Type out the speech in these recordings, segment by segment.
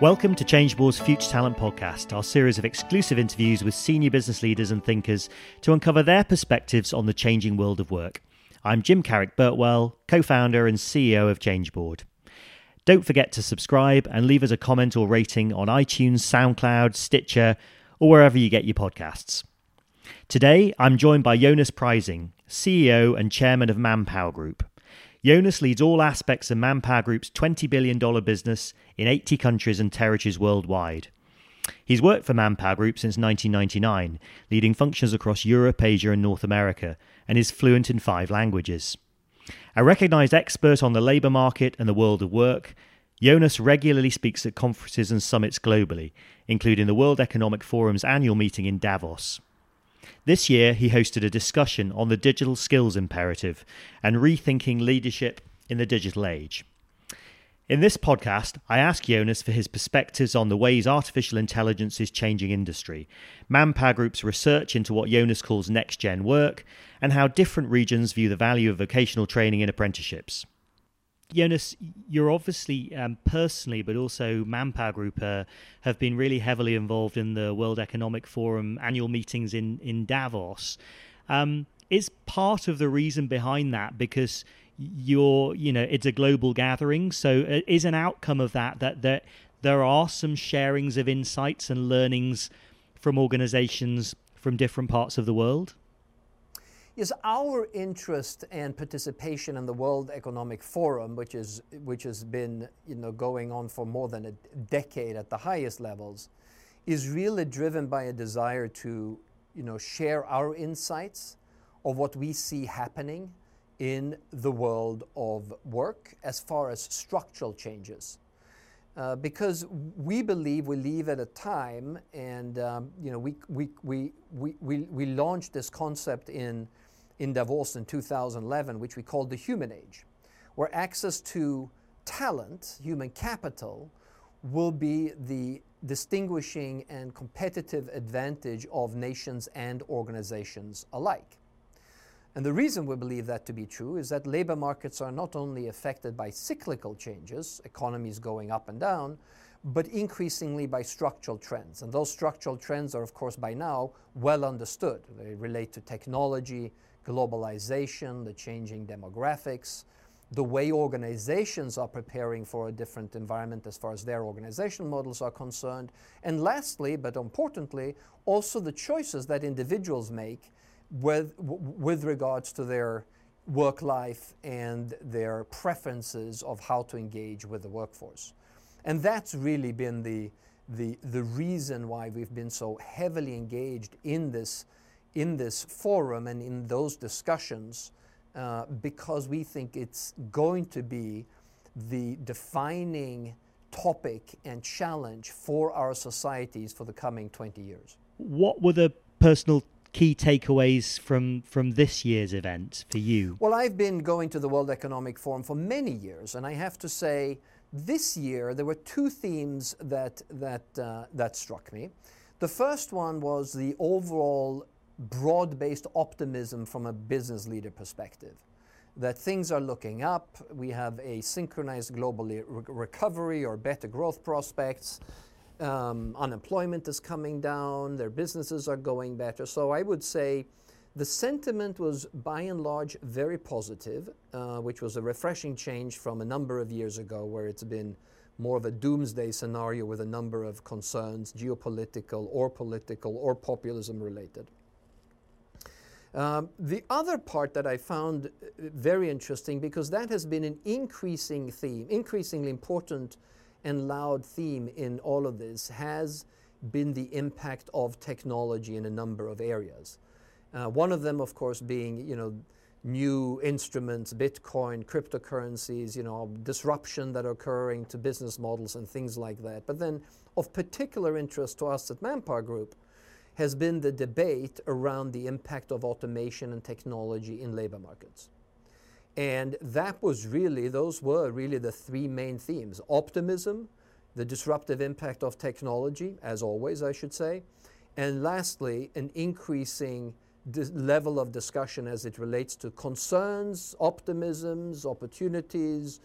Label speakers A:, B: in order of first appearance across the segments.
A: Welcome to Changeboard's Future Talent Podcast, our series of exclusive interviews with senior business leaders and thinkers to uncover their perspectives on the changing world of work. I'm Jim Carrick Birtwell, co founder and CEO of Changeboard. Don't forget to subscribe and leave us a comment or rating on iTunes, SoundCloud, Stitcher, or wherever you get your podcasts. Today, I'm joined by Jonas Prising, CEO and chairman of Manpower Group. Jonas leads all aspects of Manpower Group's $20 billion business in 80 countries and territories worldwide. He's worked for Manpower Group since 1999, leading functions across Europe, Asia, and North America, and is fluent in five languages. A recognised expert on the labour market and the world of work, Jonas regularly speaks at conferences and summits globally, including the World Economic Forum's annual meeting in Davos. This year, he hosted a discussion on the digital skills imperative and rethinking leadership in the digital age. In this podcast, I ask Jonas for his perspectives on the ways artificial intelligence is changing industry, Manpower Group's research into what Jonas calls next gen work, and how different regions view the value of vocational training and apprenticeships. Jonas, you're obviously um, personally, but also Manpower Group uh, have been really heavily involved in the World Economic Forum annual meetings in in Davos. Um, is part of the reason behind that because you're, you know, it's a global gathering. So uh, is an outcome of that that there there are some sharings of insights and learnings from organizations from different parts of the world.
B: Yes, our interest and participation in the World Economic Forum, which is which has been you know going on for more than a decade at the highest levels, is really driven by a desire to you know share our insights of what we see happening in the world of work as far as structural changes. Uh, because we believe we live at a time, and um, you know, we, we, we, we, we, we launched this concept in in Davos in 2011, which we called the human age, where access to talent, human capital, will be the distinguishing and competitive advantage of nations and organizations alike. And the reason we believe that to be true is that labor markets are not only affected by cyclical changes, economies going up and down, but increasingly by structural trends. And those structural trends are, of course, by now well understood. They relate to technology, globalization, the changing demographics, the way organizations are preparing for a different environment as far as their organizational models are concerned. And lastly, but importantly, also the choices that individuals make with, with regards to their work life and their preferences of how to engage with the workforce. And that's really been the, the, the reason why we've been so heavily engaged in this in this forum and in those discussions uh, because we think it's going to be the defining topic and challenge for our societies for the coming 20 years.
A: What were the personal key takeaways from from this year's event for you?
B: Well, I've been going to the World Economic Forum for many years, and I have to say, this year there were two themes that that uh, that struck me. The first one was the overall broad based optimism from a business leader perspective. That things are looking up, we have a synchronized global re- recovery or better growth prospects, um, unemployment is coming down, their businesses are going better. So I would say the sentiment was by and large very positive, uh, which was a refreshing change from a number of years ago where it's been more of a doomsday scenario with a number of concerns, geopolitical or political or populism related. Um, the other part that I found uh, very interesting, because that has been an increasing theme, increasingly important and loud theme in all of this, has been the impact of technology in a number of areas. Uh, one of them, of course, being you know new instruments, Bitcoin, cryptocurrencies, you know disruption that are occurring to business models and things like that. But then, of particular interest to us at Manpower Group has been the debate around the impact of automation and technology in labor markets. And that was really, those were really the three main themes optimism, the disruptive impact of technology, as always, I should say, and lastly, an increasing level of discussion as it relates to concerns, optimisms, opportunities,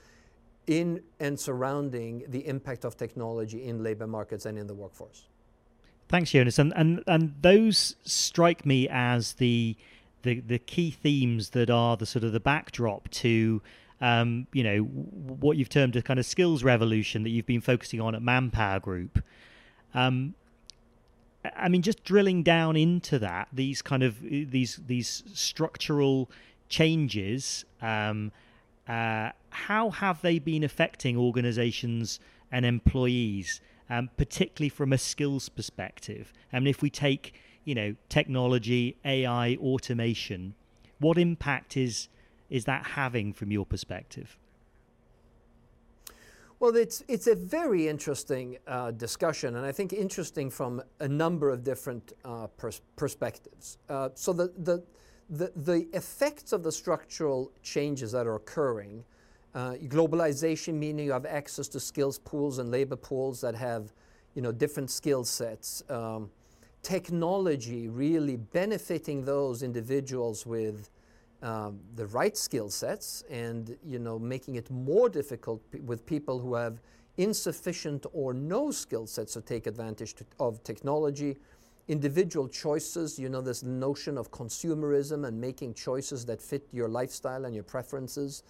B: in and surrounding the impact of technology in labor markets and in the workforce.
A: Thanks, Jonas. And and, and those strike me as the, the the key themes that are the sort of the backdrop to um, you know what you've termed a kind of skills revolution that you've been focusing on at Manpower Group. Um, I mean, just drilling down into that, these kind of these these structural changes. Um, uh, how have they been affecting organizations and employees, um, particularly from a skills perspective? I mean, if we take, you know, technology, AI, automation, what impact is is that having from your perspective?
B: Well, it's it's a very interesting uh, discussion, and I think interesting from a number of different uh, pers- perspectives. Uh, so the, the the, the effects of the structural changes that are occurring, uh, globalization meaning you have access to skills pools and labor pools that have you know, different skill sets, um, technology really benefiting those individuals with um, the right skill sets and you know, making it more difficult p- with people who have insufficient or no skill sets to take advantage of technology. Individual choices, you know, this notion of consumerism and making choices that fit your lifestyle and your preferences,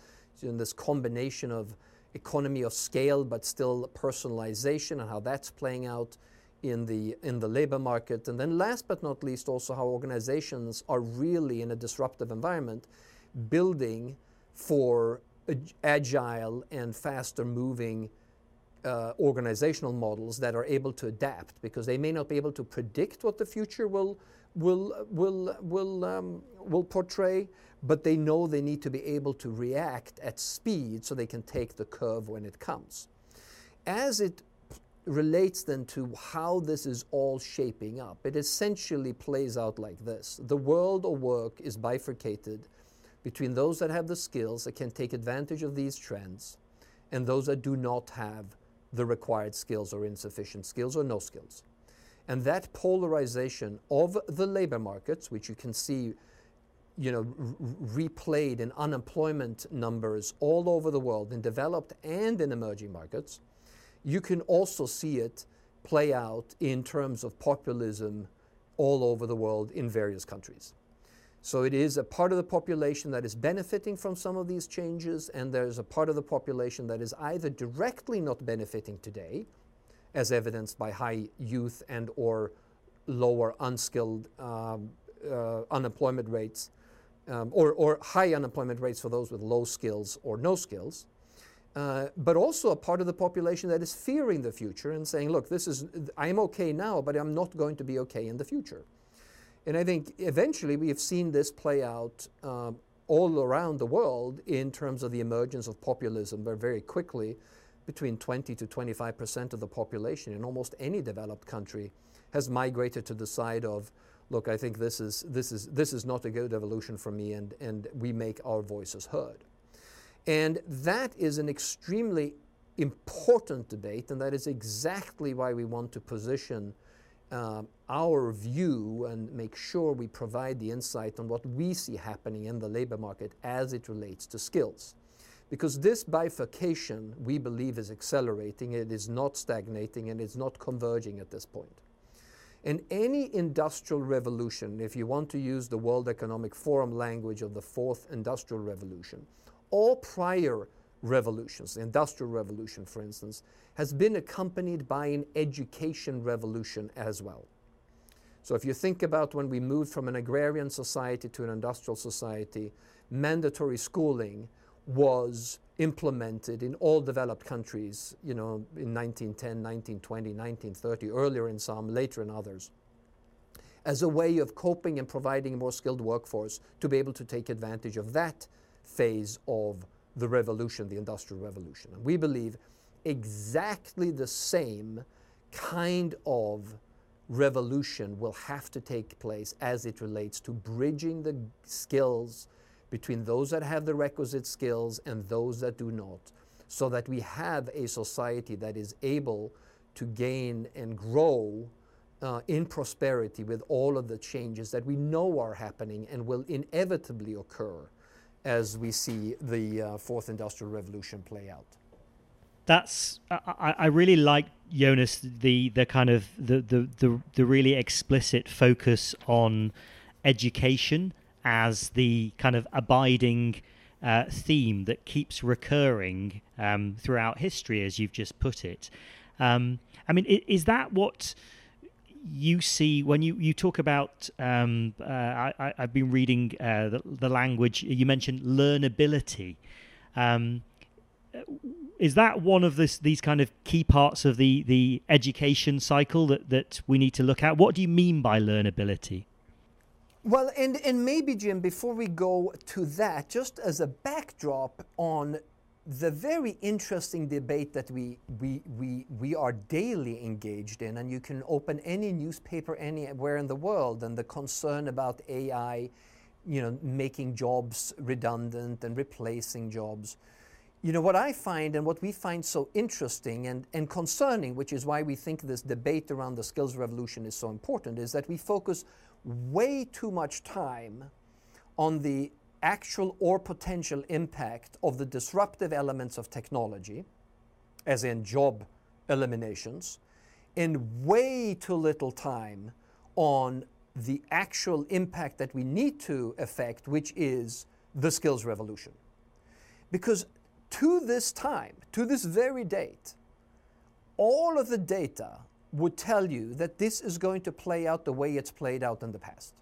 B: know, this combination of economy of scale but still personalization and how that's playing out in the in the labor market. And then last but not least also how organizations are really in a disruptive environment building for agile and faster moving uh, organizational models that are able to adapt because they may not be able to predict what the future will will will will um, will portray, but they know they need to be able to react at speed so they can take the curve when it comes. As it relates then to how this is all shaping up, it essentially plays out like this: the world of work is bifurcated between those that have the skills that can take advantage of these trends and those that do not have the required skills or insufficient skills or no skills. And that polarization of the labor markets, which you can see you know, replayed in unemployment numbers all over the world, in developed and in emerging markets, you can also see it play out in terms of populism all over the world in various countries. So it is a part of the population that is benefiting from some of these changes, and there's a part of the population that is either directly not benefiting today, as evidenced by high youth and or lower unskilled um, uh, unemployment rates, um, or, or high unemployment rates for those with low skills or no skills. Uh, but also a part of the population that is fearing the future and saying, look, this is, I'm okay now, but I'm not going to be okay in the future. And I think eventually we have seen this play out um, all around the world in terms of the emergence of populism, where very quickly between 20 to 25 percent of the population in almost any developed country has migrated to the side of, look, I think this is, this is, this is not a good evolution for me, and, and we make our voices heard. And that is an extremely important debate, and that is exactly why we want to position uh, our view and make sure we provide the insight on what we see happening in the labor market as it relates to skills. Because this bifurcation, we believe, is accelerating, it is not stagnating, and it's not converging at this point. In any industrial revolution, if you want to use the World Economic Forum language of the fourth industrial revolution, all prior revolutions, the Industrial Revolution, for instance, has been accompanied by an education revolution as well. So if you think about when we moved from an agrarian society to an industrial society, mandatory schooling was implemented in all developed countries, you know, in 1910, 1920, 1930, earlier in some, later in others, as a way of coping and providing a more skilled workforce to be able to take advantage of that phase of the revolution, the Industrial Revolution. And we believe exactly the same kind of revolution will have to take place as it relates to bridging the skills between those that have the requisite skills and those that do not, so that we have a society that is able to gain and grow uh, in prosperity with all of the changes that we know are happening and will inevitably occur as we see the uh, fourth industrial revolution play out.
A: that's I, I really like Jonas the the kind of the, the the the really explicit focus on education as the kind of abiding uh, theme that keeps recurring um, throughout history, as you've just put it. Um, I mean, is that what you see when you, you talk about? Um, uh, I, have been reading uh, the, the, language you mentioned learnability. Um, is that one of this, these kind of key parts of the, the education cycle that, that we need to look at? What do you mean by learnability?
B: Well, and, and maybe, Jim, before we go to that, just as a backdrop on the very interesting debate that we, we, we, we are daily engaged in, and you can open any newspaper anywhere in the world, and the concern about AI, you know, making jobs redundant and replacing jobs. You know, what I find and what we find so interesting and, and concerning, which is why we think this debate around the skills revolution is so important, is that we focus way too much time on the actual or potential impact of the disruptive elements of technology, as in job eliminations, and way too little time on the actual impact that we need to affect, which is the skills revolution. Because to this time, to this very date, all of the data would tell you that this is going to play out the way it's played out in the past.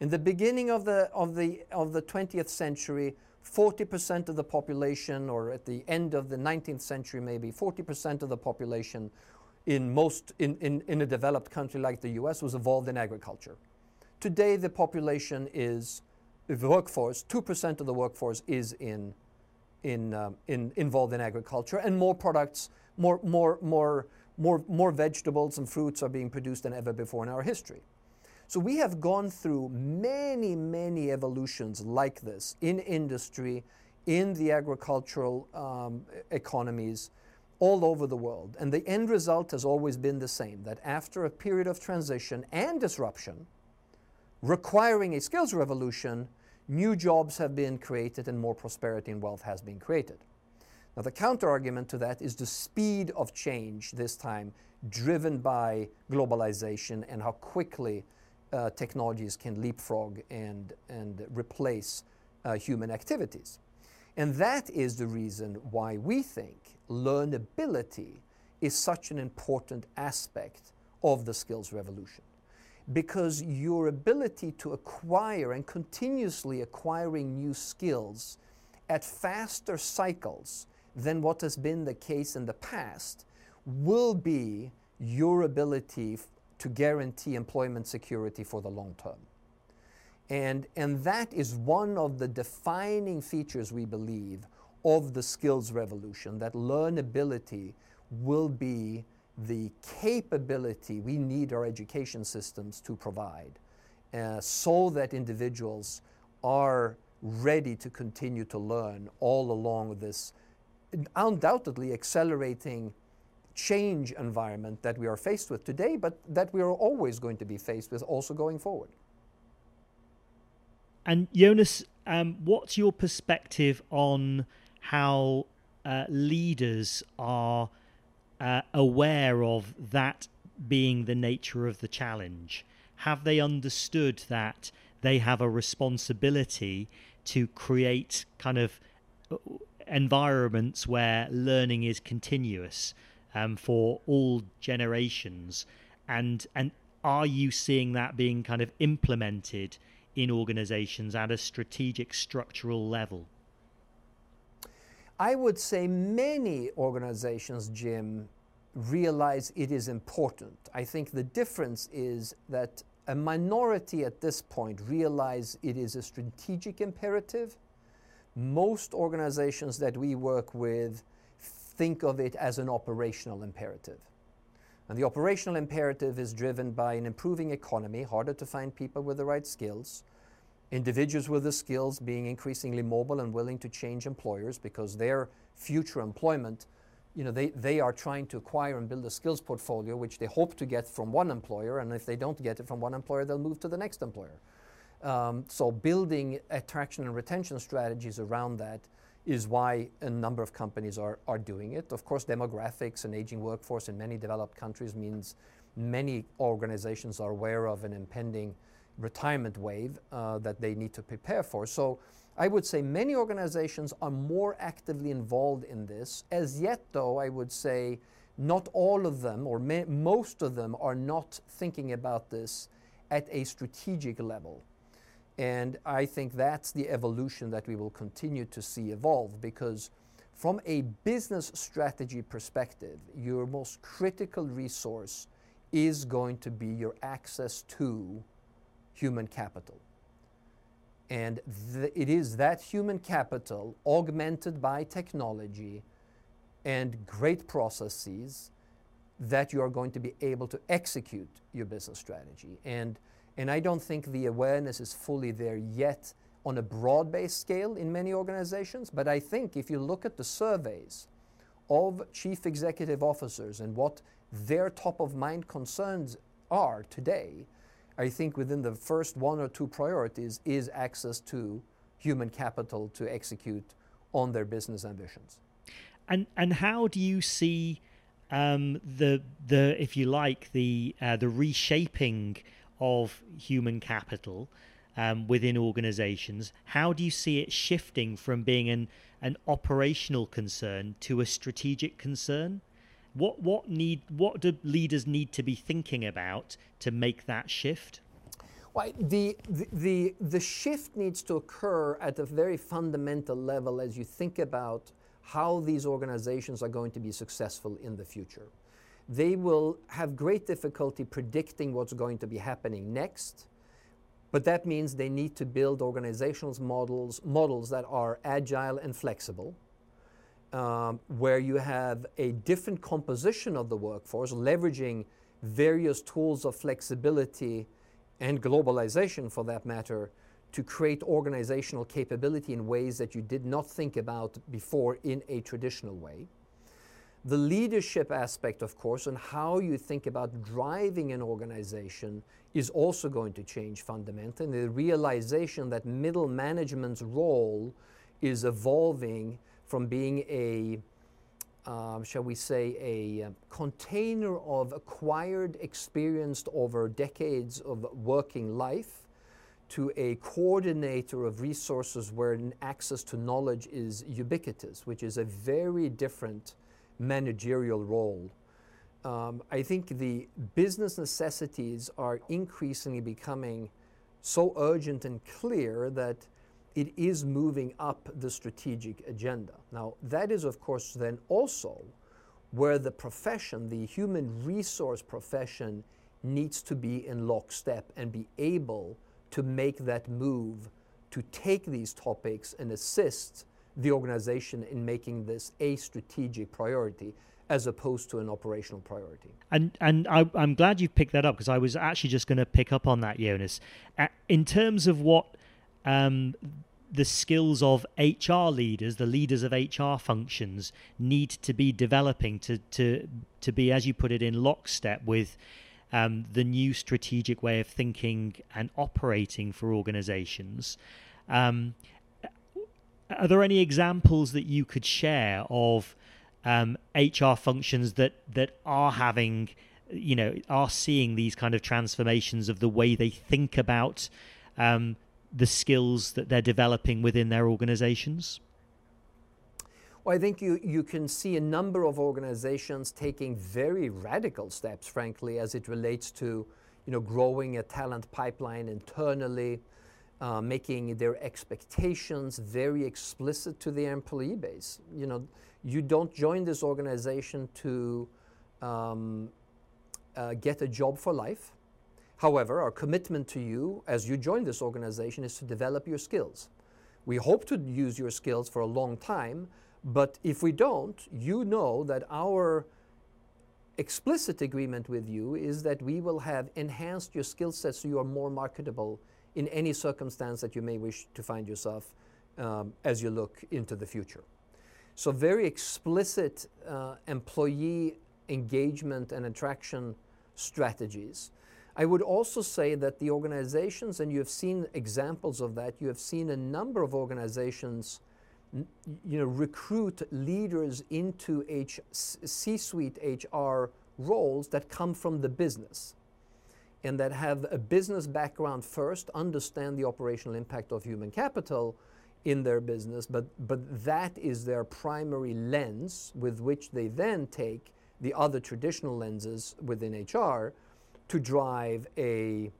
B: In the beginning of the, of the, of the 20th century, 40% of the population, or at the end of the 19th century maybe, 40% of the population in, most, in, in, in a developed country like the US was involved in agriculture. Today, the population is, the workforce, 2% of the workforce is in in, um, in, involved in agriculture, and more products, more, more, more, more, more vegetables and fruits are being produced than ever before in our history. So we have gone through many, many evolutions like this in industry, in the agricultural um, economies all over the world. And the end result has always been the same that after a period of transition and disruption, requiring a skills revolution, new jobs have been created and more prosperity and wealth has been created. Now, the counter argument to that is the speed of change this time, driven by globalization and how quickly uh, technologies can leapfrog and, and replace uh, human activities. And that is the reason why we think learnability is such an important aspect of the skills revolution because your ability to acquire and continuously acquiring new skills at faster cycles than what has been the case in the past will be your ability to guarantee employment security for the long term. And, and that is one of the defining features, we believe, of the skills revolution, that learnability will be the capability we need our education systems to provide uh, so that individuals are ready to continue to learn all along this undoubtedly accelerating change environment that we are faced with today, but that we are always going to be faced with also going forward.
A: And Jonas, um, what's your perspective on how uh, leaders are uh, aware of that being the nature of the challenge? Have they understood that they have a responsibility to create kind of uh, environments where learning is continuous um, for all generations? And and are you seeing that being kind of implemented in organizations at a strategic structural level?
B: I would say many organizations, Jim, realize it is important. I think the difference is that a minority at this point realize it is a strategic imperative. Most organizations that we work with think of it as an operational imperative. And the operational imperative is driven by an improving economy, harder to find people with the right skills, individuals with the skills being increasingly mobile and willing to change employers because their future employment, you know, they, they are trying to acquire and build a skills portfolio which they hope to get from one employer, and if they don't get it from one employer, they'll move to the next employer. Um, so building attraction and retention strategies around that is why a number of companies are, are doing it. Of course, demographics and aging workforce in many developed countries means many organizations are aware of an impending retirement wave uh, that they need to prepare for. So I would say many organizations are more actively involved in this. As yet, though, I would say not all of them, or most of them, are not thinking about this at a strategic level. And I think that's the evolution that we will continue to see evolve because, from a business strategy perspective, your most critical resource is going to be your access to human capital. And it is that human capital augmented by technology and great processes that you are going to be able to execute your business strategy. And, and I don't think the awareness is fully there yet on a broad based scale in many organizations, but I think if you look at the surveys of chief executive officers and what their top of mind concerns are today, I think within the first one or two priorities is access to human capital to execute on their business ambitions.
A: And and how do you see um, the the if you like the uh, the reshaping of human capital um, within organizations? How do you see it shifting from being an an operational concern to a strategic concern? What what need what do leaders need to be thinking about to make that shift?
B: Well, the, the, the shift needs to occur at a very fundamental level as you think about how these organizations are going to be successful in the future. They will have great difficulty predicting what's going to be happening next, but that means they need to build organizational models, models that are agile and flexible, um, where you have a different composition of the workforce, leveraging various tools of flexibility and globalization for that matter to create organizational capability in ways that you did not think about before in a traditional way. The leadership aspect, of course, and how you think about driving an organization is also going to change fundamentally. The realization that middle management's role is evolving from being a, um, shall we say, a uh, container of acquired experience over decades of working life to a coordinator of resources where access to knowledge is ubiquitous, which is a very different managerial role. Um, I think the business necessities are increasingly becoming so urgent and clear that it is moving up the strategic agenda. Now, that is, of course, then also where the profession, the human resource profession, needs to be in lockstep and be able to make that move to take these topics and assist the organization in making this a strategic priority as opposed to an operational priority.
A: And and I, am glad you've picked that up because I was actually just going to pick up on that, Jonas. Uh, in terms of what um, the skills of HR leaders, the leaders of HR functions, need to be developing to to to be, as you put it, in lockstep with um, the new strategic way of thinking and operating for organizations. Um, are there any examples that you could share of um, HR functions that that are having, you know, are seeing these kind of transformations of the way they think about um, the skills that they're developing within their organizations?
B: Well, I think you, you can see a number of organizations taking very radical steps, frankly, as it relates to you know, growing a talent pipeline internally, uh, making their expectations very explicit to the employee base. You know, you don't join this organization to um, uh, get a job for life. However, our commitment to you as you join this organization is to develop your skills. We hope to use your skills for a long time, but if we don't, you know that our explicit agreement with you is that we will have enhanced your skill set so you are more marketable in any circumstance that you may wish to find yourself um, as you look into the future. So, very explicit uh, employee engagement and attraction strategies. I would also say that the organizations, and you have seen examples of that, you have seen a number of organizations you know, recruit leaders into C-suite HR roles that come from the business and that have a business background first, understand the operational impact of human capital in their business, but, but that is their primary lens with which they then take the other traditional lenses within HR to drive a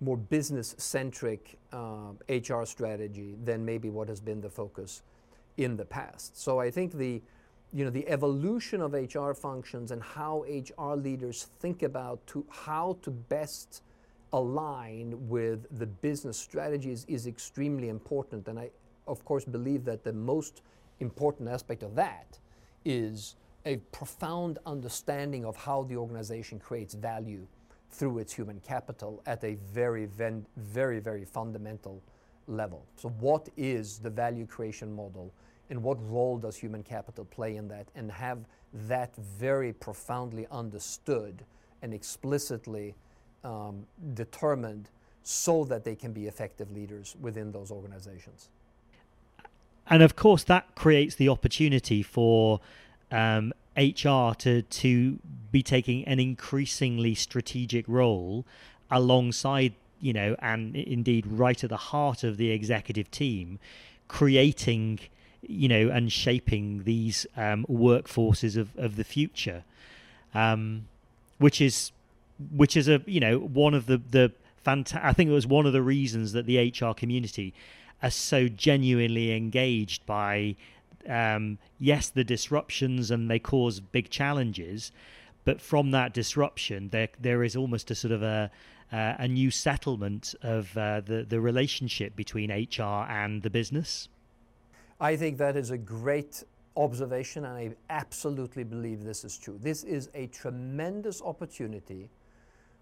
B: more business centric uh, HR strategy than maybe what has been the focus in the past. So I think the you know the evolution of HR functions and how HR leaders think about to how to best align with the business strategies is extremely important and I of course believe that the most important aspect of that is a profound understanding of how the organization creates value through its human capital at a very, very, very fundamental level. So, what is the value creation model, and what role does human capital play in that? And have that very profoundly understood and explicitly um, determined so that they can be effective leaders within those organizations.
A: And of course, that creates the opportunity for um, HR to to be taking an increasingly strategic role alongside you know and indeed right at the heart of the executive team creating you know and shaping these um, workforces of, of the future um, which is which is a you know one of the the fanta- I think it was one of the reasons that the HR community are so genuinely engaged by um, yes, the disruptions and they cause big challenges, but from that disruption, there there is almost a sort of a uh, a new settlement of uh, the the relationship between HR and the business.
B: I think that is a great observation, and I absolutely believe this is true. This is a tremendous opportunity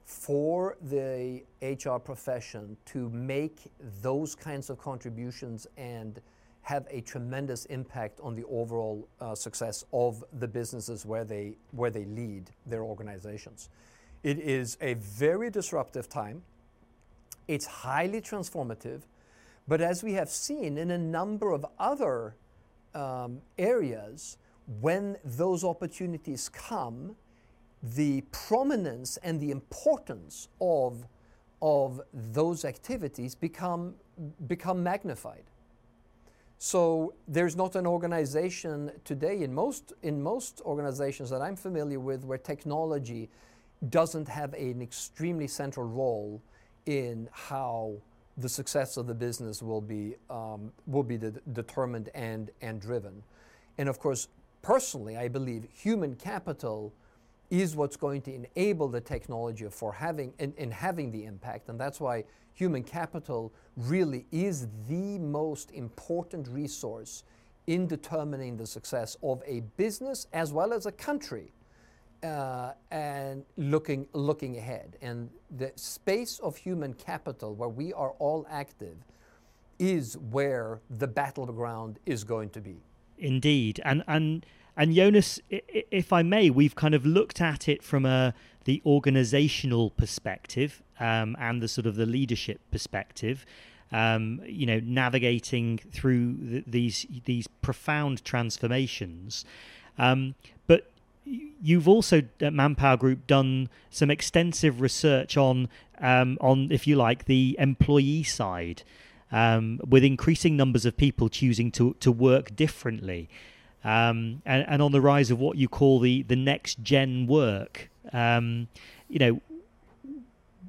B: for the HR profession to make those kinds of contributions and have a tremendous impact on the overall uh, success of the businesses where they, where they lead their organizations. It is a very disruptive time. It's highly transformative. But as we have seen in a number of other um, areas, when those opportunities come, the prominence and the importance of, of those activities become, become magnified. So there's not an organization today in most in most organizations that I'm familiar with where technology doesn't have an extremely central role in how the success of the business will be um, will be de- determined and and driven. And of course, personally, I believe human capital is what's going to enable the technology for having and, in having the impact, and that's why human capital really is the most important resource in determining the success of a business as well as a country uh, and looking, looking ahead. And the space of human capital where we are all active is where the battleground is going to be.
A: Indeed. And, and, and Jonas, if I may, we've kind of looked at it from a the organizational perspective um, and the sort of the leadership perspective. Um, you know, navigating through the, these these profound transformations. Um, but you've also at Manpower Group done some extensive research on um, on, if you like, the employee side, um, with increasing numbers of people choosing to to work differently. Um, and, and, on the rise of what you call the, the next gen work. Um, you know,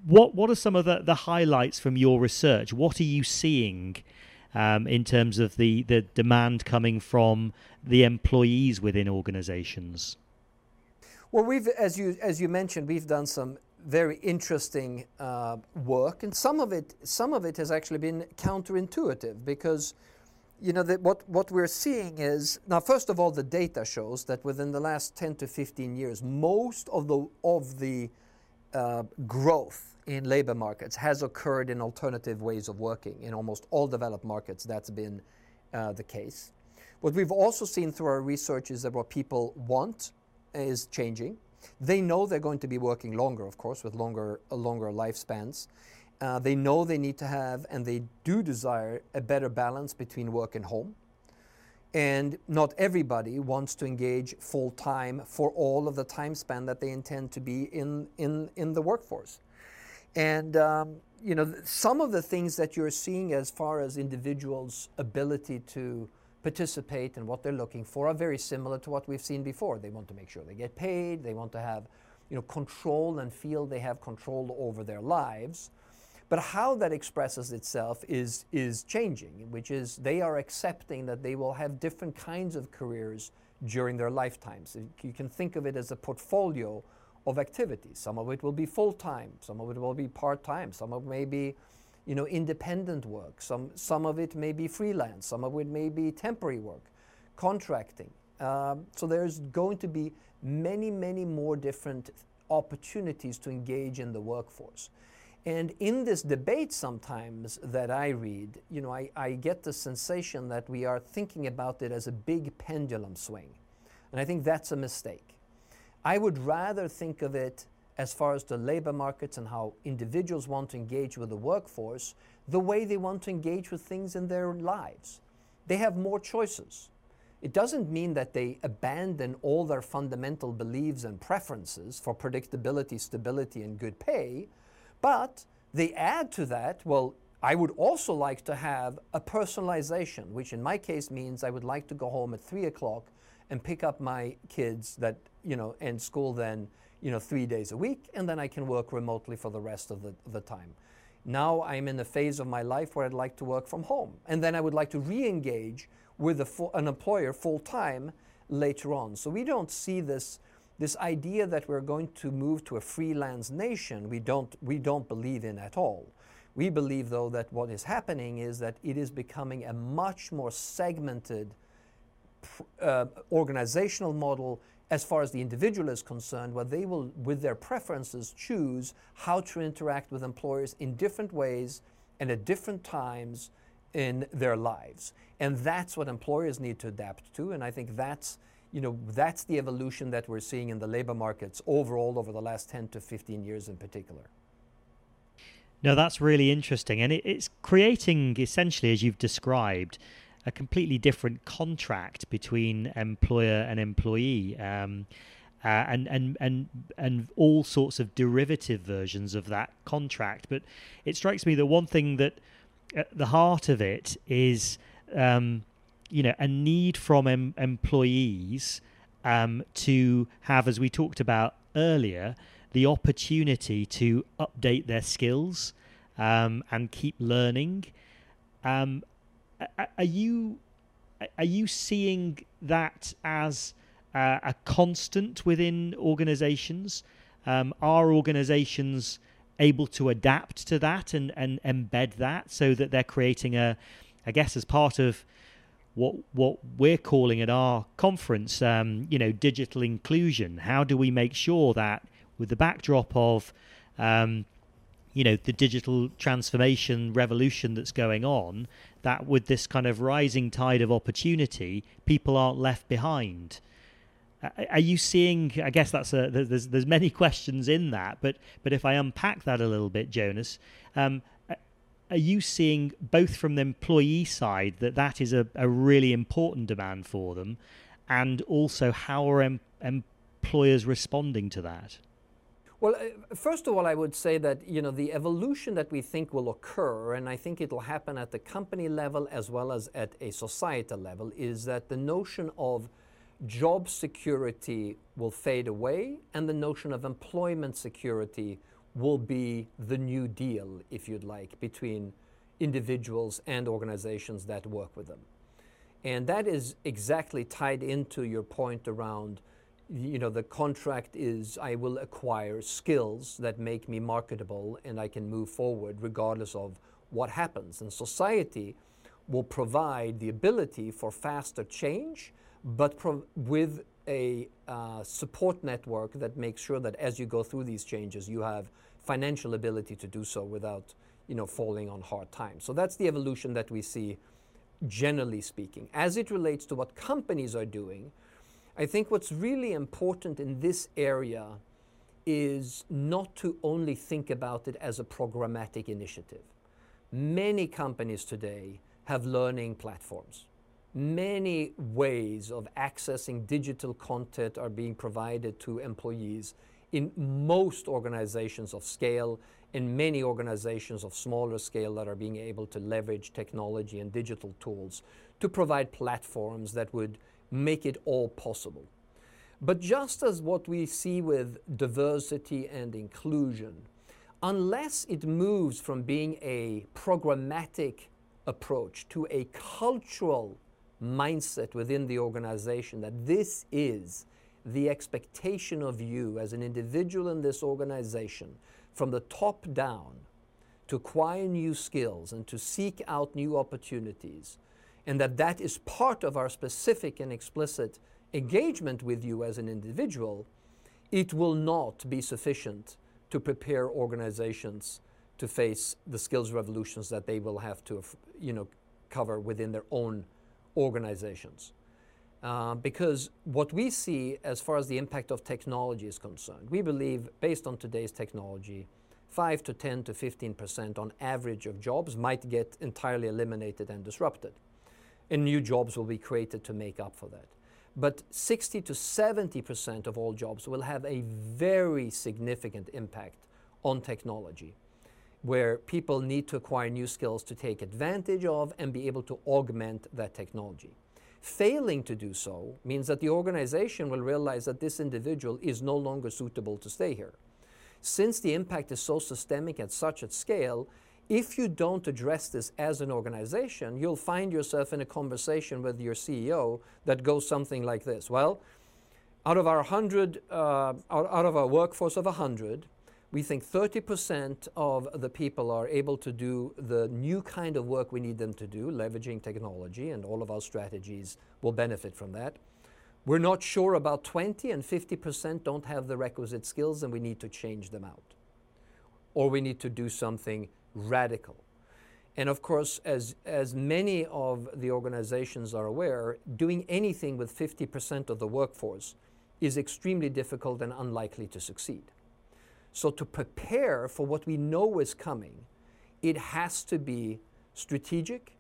A: what what are some of the, the highlights from your research? What are you seeing um, in terms of the, the demand coming from the employees within organizations?
B: Well, we've, as you as you mentioned, we've done some very interesting uh, work, and some of it some of it has actually been counterintuitive because you know, what, what we're seeing is now, first of all, the data shows that within the last 10 to 15 years, most of the, of the uh, growth in labor markets has occurred in alternative ways of working. In almost all developed markets, that's been uh, the case. What we've also seen through our research is that what people want is changing. They know they're going to be working longer, of course, with longer, longer lifespans. Uh, they know they need to have, and they do desire, a better balance between work and home. And not everybody wants to engage full time for all of the time span that they intend to be in, in, in the workforce. And um, you know, some of the things that you're seeing as far as individuals' ability to participate and what they're looking for are very similar to what we've seen before. They want to make sure they get paid, they want to have you know, control and feel they have control over their lives. But how that expresses itself is, is changing, which is they are accepting that they will have different kinds of careers during their lifetimes. You can think of it as a portfolio of activities. Some of it will be full time, some of it will be part time, some of it may be you know, independent work, some, some of it may be freelance, some of it may be temporary work, contracting. Um, so there's going to be many, many more different opportunities to engage in the workforce. And in this debate sometimes that I read, you know, I, I get the sensation that we are thinking about it as a big pendulum swing. And I think that's a mistake. I would rather think of it as far as the labor markets and how individuals want to engage with the workforce, the way they want to engage with things in their lives. They have more choices. It doesn't mean that they abandon all their fundamental beliefs and preferences for predictability, stability, and good pay, but they add to that, well, I would also like to have a personalization, which in my case means I would like to go home at three o'clock and pick up my kids that, you know, and school then, you know, three days a week, and then I can work remotely for the rest of the, the time. Now I'm in a phase of my life where I'd like to work from home, and then I would like to re engage with full, an employer full time later on. So we don't see this this idea that we're going to move to a freelance nation. We don't we don't believe in at all. We believe though that what is happening is that it is becoming a much more segmented uh, organizational model as far as the individual is concerned, where they will, with their preferences, choose how to interact with employers in different ways and at different times in their lives. And that's what employers need to adapt to. And I think that's, you know, that's the evolution that we're seeing in the labor markets overall over the last 10 to 15 years in particular.
A: No, that's really interesting. And it, it's creating, essentially, as you've described, a completely different contract between employer and employee. Um, uh, and and and and all sorts of derivative versions of that contract. But it strikes me that one thing that at the heart of it is um, you know a need from em- employees um, to have, as we talked about earlier, the opportunity to update their skills um, and keep learning. Um, are you are you seeing that as uh, a constant within organizations? Um, are organizations able to adapt to that and, and embed that so that they're creating a, I guess, as part of what what we're calling at our conference, um, you know, digital inclusion. How do we make sure that with the backdrop of um, you know the digital transformation revolution that's going on that with this kind of rising tide of opportunity people aren't left behind are you seeing? I guess that's a there's there's many questions in that, but but if I unpack that a little bit, Jonas, um, are you seeing both from the employee side that that is a, a really important demand for them, and also how are em- employers responding to that?
B: Well, uh, first of all, I would say that you know the evolution that we think will occur, and I think it will happen at the company level as well as at a societal level, is that the notion of job security will fade away and the notion of employment security will be the new deal, if you'd like, between individuals and organizations that work with them. And that is exactly tied into your point around, you know, the contract is I will acquire skills that make me marketable and I can move forward regardless of what happens. And society will provide the ability for faster change but with a uh, support network that makes sure that as you go through these changes, you have financial ability to do so without you know, falling on hard times. So that's the evolution that we see generally speaking. As it relates to what companies are doing, I think what's really important in this area is not to only think about it as a programmatic initiative. Many companies today have learning platforms many ways of accessing digital content are being provided to employees in most organizations of scale and many organizations of smaller scale that are being able to leverage technology and digital tools to provide platforms that would make it all possible. But just as what we see with diversity and inclusion, unless it moves from being a programmatic approach to a cultural mindset within the organization that this is the expectation of you as an individual in this organization from the top down to acquire new skills and to seek out new opportunities and that that is part of our specific and explicit engagement with you as an individual, it will not be sufficient to prepare organizations to face the skills revolutions that they will have to you know, cover within their own organizations. Uh, because what we see as far as the impact of technology is concerned, we believe, based on today's technology, 5 to 10 to 15 percent on average of jobs might get entirely eliminated and disrupted. And new jobs will be created to make up for that. But 60 to 70 percent of all jobs will have a very significant impact on technology, where people need to acquire new skills to take advantage of and be able to augment that technology. Failing to do so means that the organization will realize that this individual is no longer suitable to stay here. Since the impact is so systemic at such a scale, if you don't address this as an organization, you'll find yourself in a conversation with your CEO that goes something like this. Well, out of our 100, uh, out, out of our workforce of 100, we think 30% of the people are able to do the new kind of work we need them to do, leveraging technology, and all of our strategies will benefit from that. We're not sure about 20 and 50% don't have the requisite skills, and we need to change them out. Or we need to do something radical. And of course, as, as many of the organizations are aware, doing anything with 50% of the workforce is extremely difficult and unlikely to succeed. So, to prepare for what we know is coming, it has to be strategic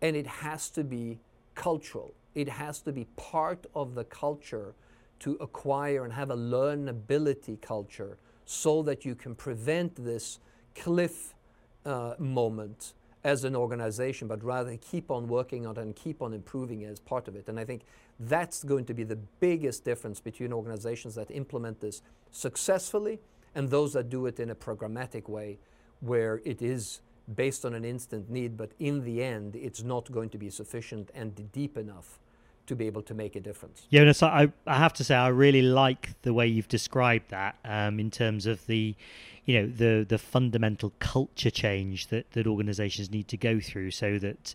B: and it has to be cultural. It has to be part of the culture to acquire and have a learnability culture so that you can prevent this cliff uh, moment as an organization, but rather keep on working on it and keep on improving as part of it. And I think that's going to be the biggest difference between organizations that implement this successfully and those that do it in a programmatic way where it is based on an instant need, but in the end, it's not going to be sufficient and deep enough to be able to make a difference.
A: Jonas, I, I have to say, I really like the way you've described that um, in terms of the you know the the fundamental culture change that that organizations need to go through so that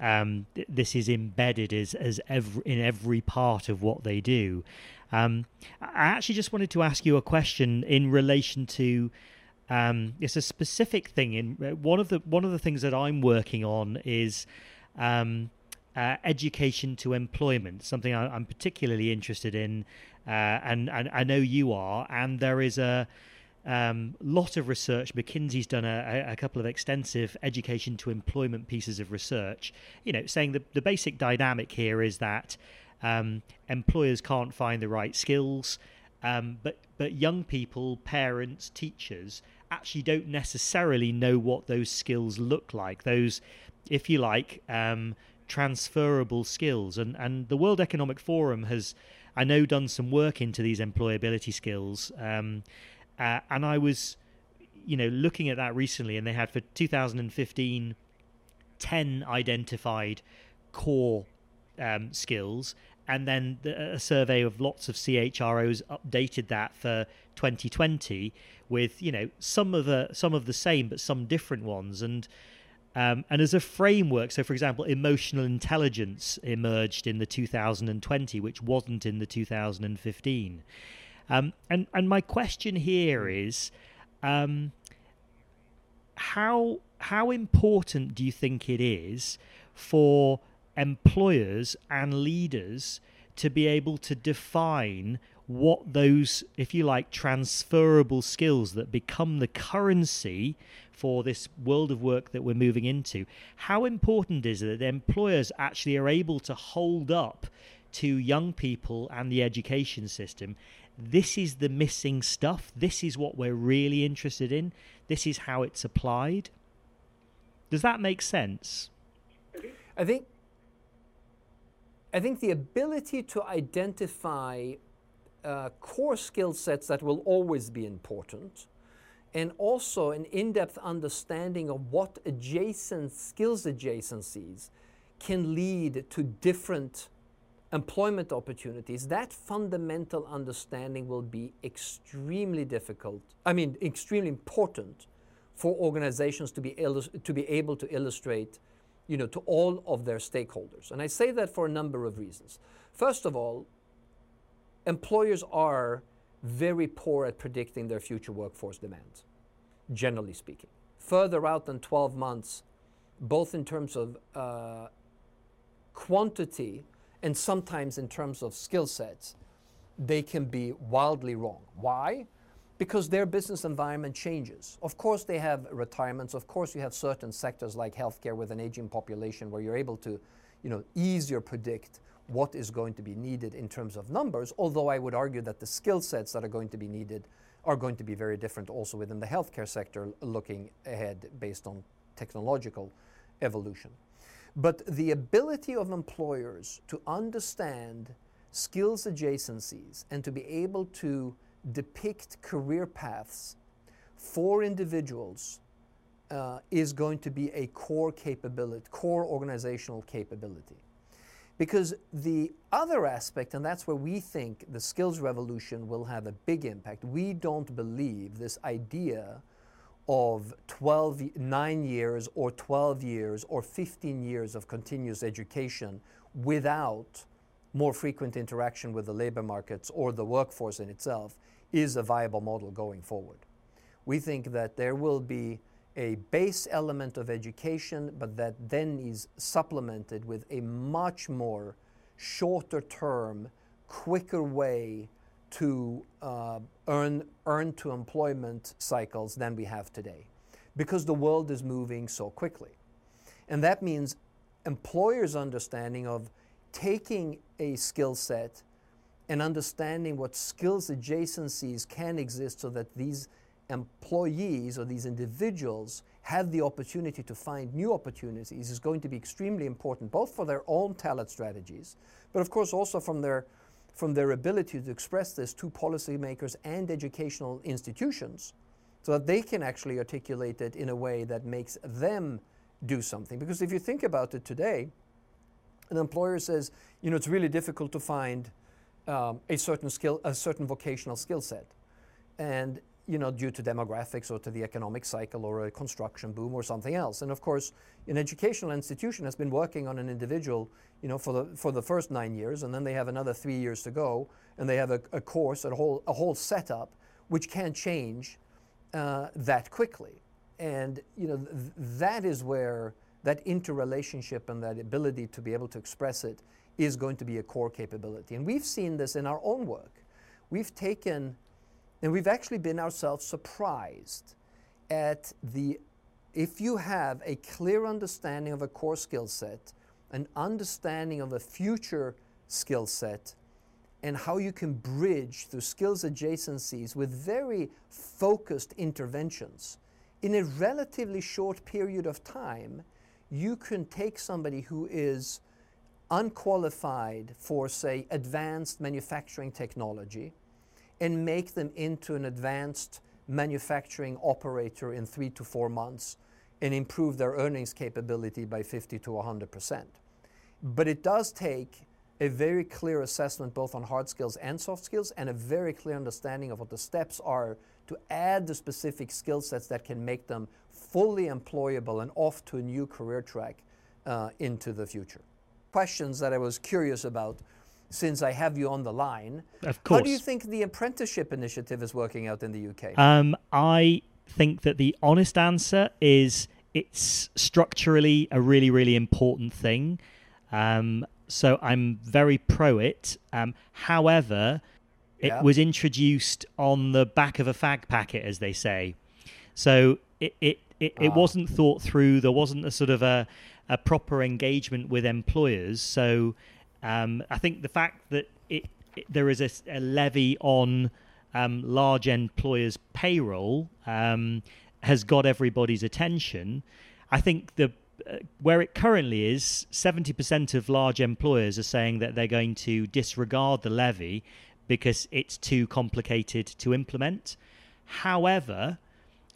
A: um, this is embedded as as every, in every part of what they do. Um, I actually just wanted to ask you a question in relation to. Um, it's a specific thing. In uh, one of the one of the things that I'm working on is um, uh, education to employment, something I, am particularly interested in, uh, and, and I know you are. And there is a um, lot of research. McKinsey's done a, a, couple of extensive education to employment pieces of research. You know, saying the the basic dynamic here is that um, employers can't find the right skills, um, but but young people, parents, teachers actually don't necessarily know what those skills look like. Those, if you like, um, transferable skills. And and the World Economic Forum has, I know, done some work into these employability skills. Um, uh, and I was, you know, looking at that recently, and they had for 2015 10 identified core um, skills. And then the, a survey of lots of CHROs updated that for 2020 with, you know, some of the some of the same, but some different ones. And um, and as a framework, so for example, emotional intelligence emerged in the 2020, which wasn't in the 2015. Um, and and my question here is, um, how how important do you think it is for employers and leaders to be able to define what those, if you like, transferable skills that become the currency for this world of work that we're moving into. How important is it that employers actually are able to hold up to young people and the education system? This is the missing stuff. This is what we're really interested in. This is how it's applied. Does that make sense?
B: I think I think the ability to identify uh, core skill sets that will always be important, and also an in depth understanding of what adjacent skills adjacencies can lead to different employment opportunities, that fundamental understanding will be extremely difficult, I mean, extremely important for organizations to be, to be able to illustrate you know, to all of their stakeholders. And I say that for a number of reasons. First of all, employers are very poor at predicting their future workforce demands, generally speaking. Further out than 12 months, both in terms of uh, quantity and sometimes in terms of skill sets, they can be wildly wrong. Why? Because their business environment changes. Of course, they have retirements. Of course, you have certain sectors like healthcare with an aging population where you're able to, you know, easier predict what is going to be needed in terms of numbers, although I would argue that the skill sets that are going to be needed are going to be very different also within the healthcare sector looking ahead based on technological evolution. But the ability of employers to understand skills adjacencies and to be able to depict career paths for individuals uh, is going to be a core capability, core organizational capability. Because the other aspect, and that's where we think the skills revolution will have a big impact, we don't believe this idea of 12, 9 years or 12 years or 15 years of continuous education without more frequent interaction with the labor markets or the workforce in itself is a viable model going forward. We think that there will be a base element of education, but that then is supplemented with a much more shorter term, quicker way to uh, earn, earn to employment cycles than we have today because the world is moving so quickly. And that means employers' understanding of taking a skill set and understanding what skills adjacencies can exist so that these employees or these individuals have the opportunity to find new opportunities is going to be extremely important, both for their own talent strategies, but of course also from their from their ability to express this to policymakers and educational institutions so that they can actually articulate it in a way that makes them do something. Because if you think about it today, an employer says, you know, it's really difficult to find um, a certain skill, a certain vocational skill set. And you know, due to demographics or to the economic cycle or a construction boom or something else. And of course, an educational institution has been working on an individual, you know, for the for the first nine years, and then they have another three years to go, and they have a, a course, a whole a whole setup, which can change uh, that quickly. And you know, th- that is where that interrelationship and that ability to be able to express it is going to be a core capability. And we've seen this in our own work. We've taken and we've actually been ourselves surprised at the, if you have a clear understanding of a core skill set, an understanding of a future skill set, and how you can bridge through skills adjacencies with very focused interventions. In a relatively short period of time, you can take somebody who is unqualified for, say, advanced manufacturing technology and make them into an advanced manufacturing operator in three to four months and improve their earnings capability by 50 to 100%. But it does take a very clear assessment both on hard skills and soft skills and a very clear understanding of what the steps are to add the specific skill sets that can make them fully employable and off to a new career track uh, into the future. Questions that I was curious about since I have you on the line.
A: Of course.
B: How do you think the apprenticeship initiative is working out in the UK?
A: Um, I think that the honest answer is it's structurally a really, really important thing. Um, so I'm very pro it. Um, however, it yeah. was introduced on the back of a fag packet, as they say. So it, it it, it ah. wasn't thought through. There wasn't a sort of a, a proper engagement with employers. So um, I think the fact that it, it there is a, a levy on um, large employers' payroll um, has got everybody's attention. I think the uh, where it currently is, 70% of large employers are saying that they're going to disregard the levy because it's too complicated to implement. However,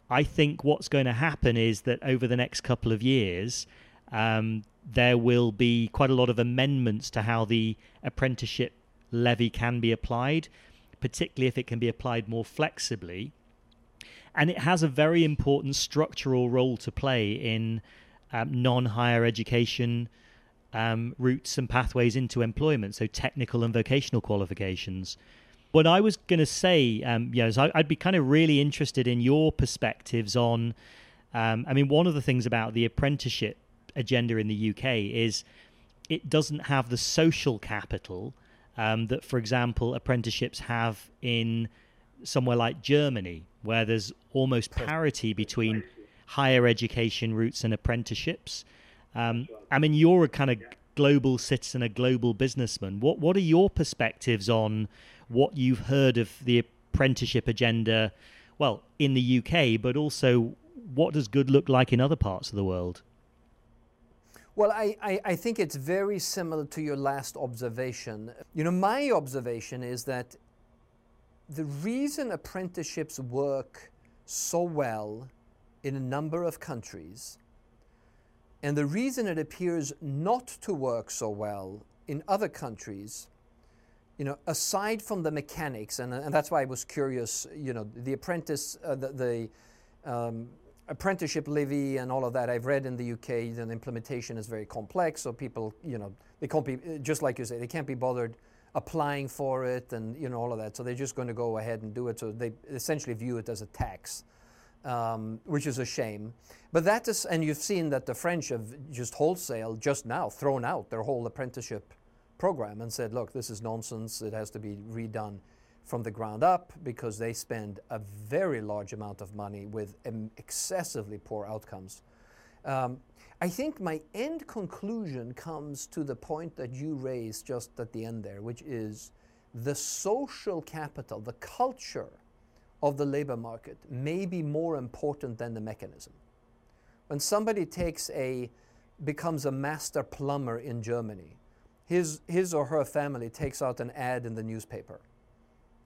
A: I think what's going to happen is that over the next couple of years, um, there will be quite a lot of amendments to how the apprenticeship levy can be applied, particularly if it can be applied more flexibly. And it has a very important structural role to play in um, non higher education um, routes and pathways into employment, so technical and vocational qualifications. What I was going to say, um, you know, is I, would be kind of really interested in your perspectives on. Um, I mean, one of the things about the apprenticeship agenda in the UK is it doesn't have the social capital um, that, for example, apprenticeships have in somewhere like Germany, where there's almost parity between higher education routes and apprenticeships. Um, I mean, you're a kind of global citizen, a global businessman. What what are your perspectives on what you've heard of the apprenticeship agenda? Well, in the UK, but also what does good look like in other parts of the world?
B: Well, I, I, I, think it's very similar to your last observation. You know, my observation is that the reason apprenticeships work so well in a number of countries, and the reason it appears not to work so well in other countries, you know, aside from the mechanics, and, and that's why I was curious, you know, the apprentice, uh, the, the um, apprenticeship levy and all of that. I've read in the UK, the implementation is very complex, so people, you know, they can't be, just like you say, they can't be bothered applying for it and, you know, all of that. So they're just going to go ahead and do it. So they essentially view it as a tax um, which is a shame. But that is, and you've seen that the French have just wholesale, just now, thrown out their whole apprenticeship program and said, look, this is nonsense. It has to be redone from the ground up because they spend a very large amount of money with excessively poor outcomes. Um, I think my end conclusion comes to the point that you raised just at the end there, which is the social capital, the culture of the labor market may be more important than the mechanism. When somebody takes a, becomes a master plumber in Germany, his, his or her family takes out an ad in the newspaper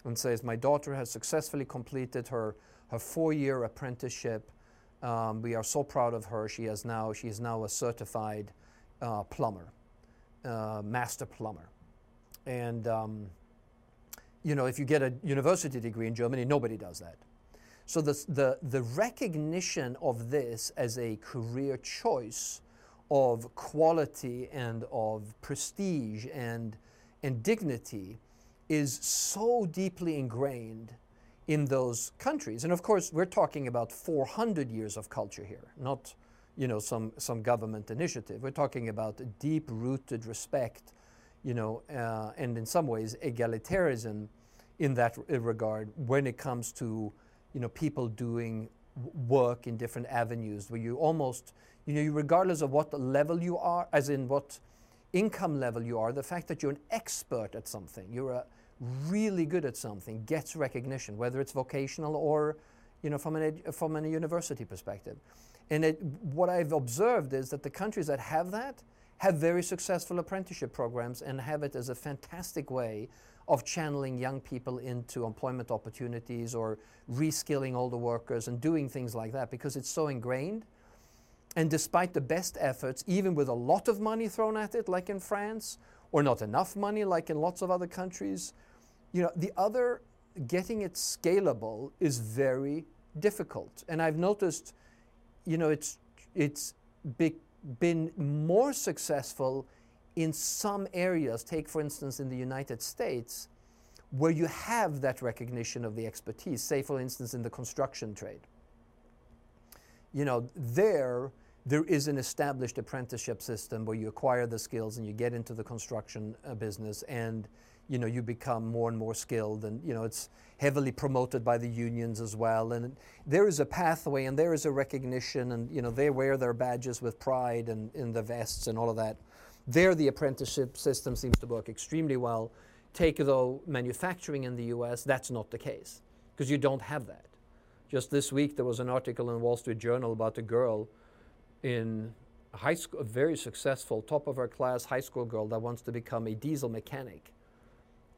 B: and says, My daughter has successfully completed her, her four year apprenticeship. Um, we are so proud of her. She, has now, she is now a certified uh, plumber, uh, master plumber. And um, you know, if you get a university degree in Germany, nobody does that. So the, the, the recognition of this as a career choice of quality and of prestige and, and dignity is so deeply ingrained in those countries. And of course, we're talking about 400 years of culture here, not you know, some, some government initiative. We're talking about deep-rooted respect, you know, uh, and in some ways egalitarianism in that regard when it comes to you know people doing work in different avenues where you almost you know regardless of what level you are as in what income level you are the fact that you're an expert at something you're a really good at something gets recognition whether it's vocational or you know from an from a university perspective and it, what i've observed is that the countries that have that have very successful apprenticeship programs and have it as a fantastic way of channeling young people into employment opportunities or reskilling older workers and doing things like that because it's so ingrained. And despite the best efforts, even with a lot of money thrown at it, like in France, or not enough money, like in lots of other countries, you know, the other getting it scalable is very difficult. And I've noticed, you know, it's it's be, been more successful in some areas, take for instance in the United States, where you have that recognition of the expertise, say for instance in the construction trade. You know, there, there is an established apprenticeship system where you acquire the skills and you get into the construction uh, business and you know, you become more and more skilled, and you know, it's heavily promoted by the unions as well. And there is a pathway, and there is a recognition, and you know, they wear their badges with pride and in the vests and all of that. There, the apprenticeship system seems to work extremely well. Take though manufacturing in the U.S., that's not the case because you don't have that. Just this week, there was an article in the Wall Street Journal about a girl in high school, a very successful, top of her class high school girl that wants to become a diesel mechanic.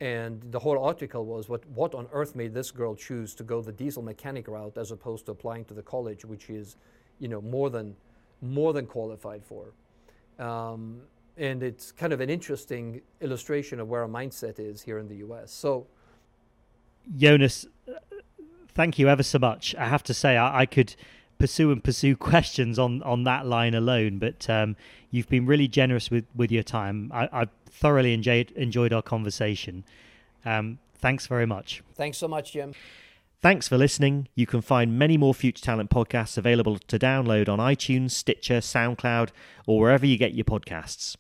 B: And the whole article was what, what on earth made this girl choose to go the diesel mechanic route as opposed to applying to the college, which is, you know, more than, more than qualified for. Um, and it's kind of an interesting illustration of where our mindset is here in the US. So,
A: Jonas, thank you ever so much. I have to say, I, I could pursue and pursue questions on on that line alone. But um, you've been really generous with with your time. I, I thoroughly enjoyed enjoyed our conversation. Um, thanks very much.
B: Thanks so much, Jim.
A: Thanks for listening. You can find many more Future Talent podcasts available to download on iTunes, Stitcher, SoundCloud, or wherever you get your podcasts.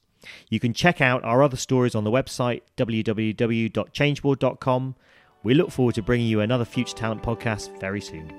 A: You can check out our other stories on the website www.changeboard.com. We look forward to bringing you another Future Talent podcast very soon.